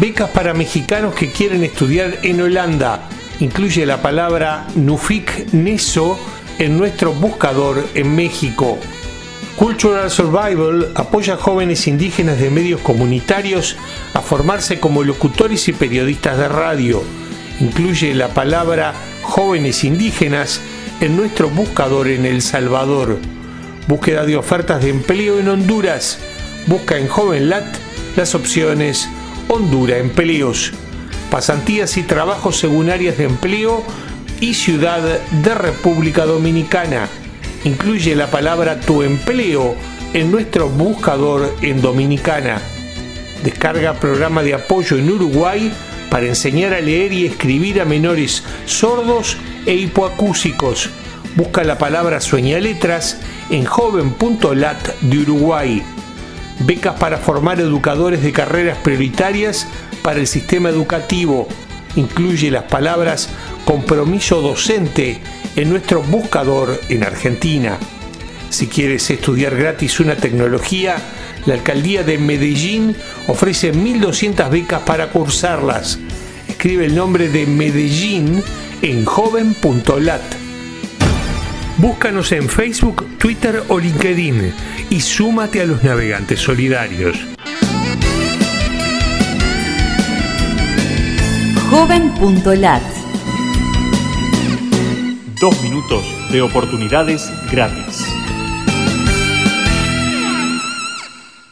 Becas para mexicanos que quieren estudiar en Holanda. Incluye la palabra Nufik Neso en nuestro buscador en México. Cultural Survival apoya a jóvenes indígenas de medios comunitarios a formarse como locutores y periodistas de radio. Incluye la palabra jóvenes indígenas en nuestro buscador en El Salvador. Búsqueda de ofertas de empleo en Honduras. Busca en JovenLat las opciones Honduras Empleos. Pasantías y trabajos según áreas de empleo y ciudad de República Dominicana incluye la palabra tu empleo en nuestro buscador en Dominicana. Descarga programa de apoyo en Uruguay para enseñar a leer y escribir a menores sordos e hipoacúsicos. Busca la palabra sueña letras en joven.lat de Uruguay. Becas para formar educadores de carreras prioritarias para el sistema educativo. Incluye las palabras compromiso docente en nuestro buscador en Argentina. Si quieres estudiar gratis una tecnología, la alcaldía de Medellín ofrece 1.200 becas para cursarlas. Escribe el nombre de Medellín en joven.lat. Búscanos en Facebook, Twitter o LinkedIn y súmate a los navegantes solidarios. Joven.lat Dos minutos de oportunidades gratis.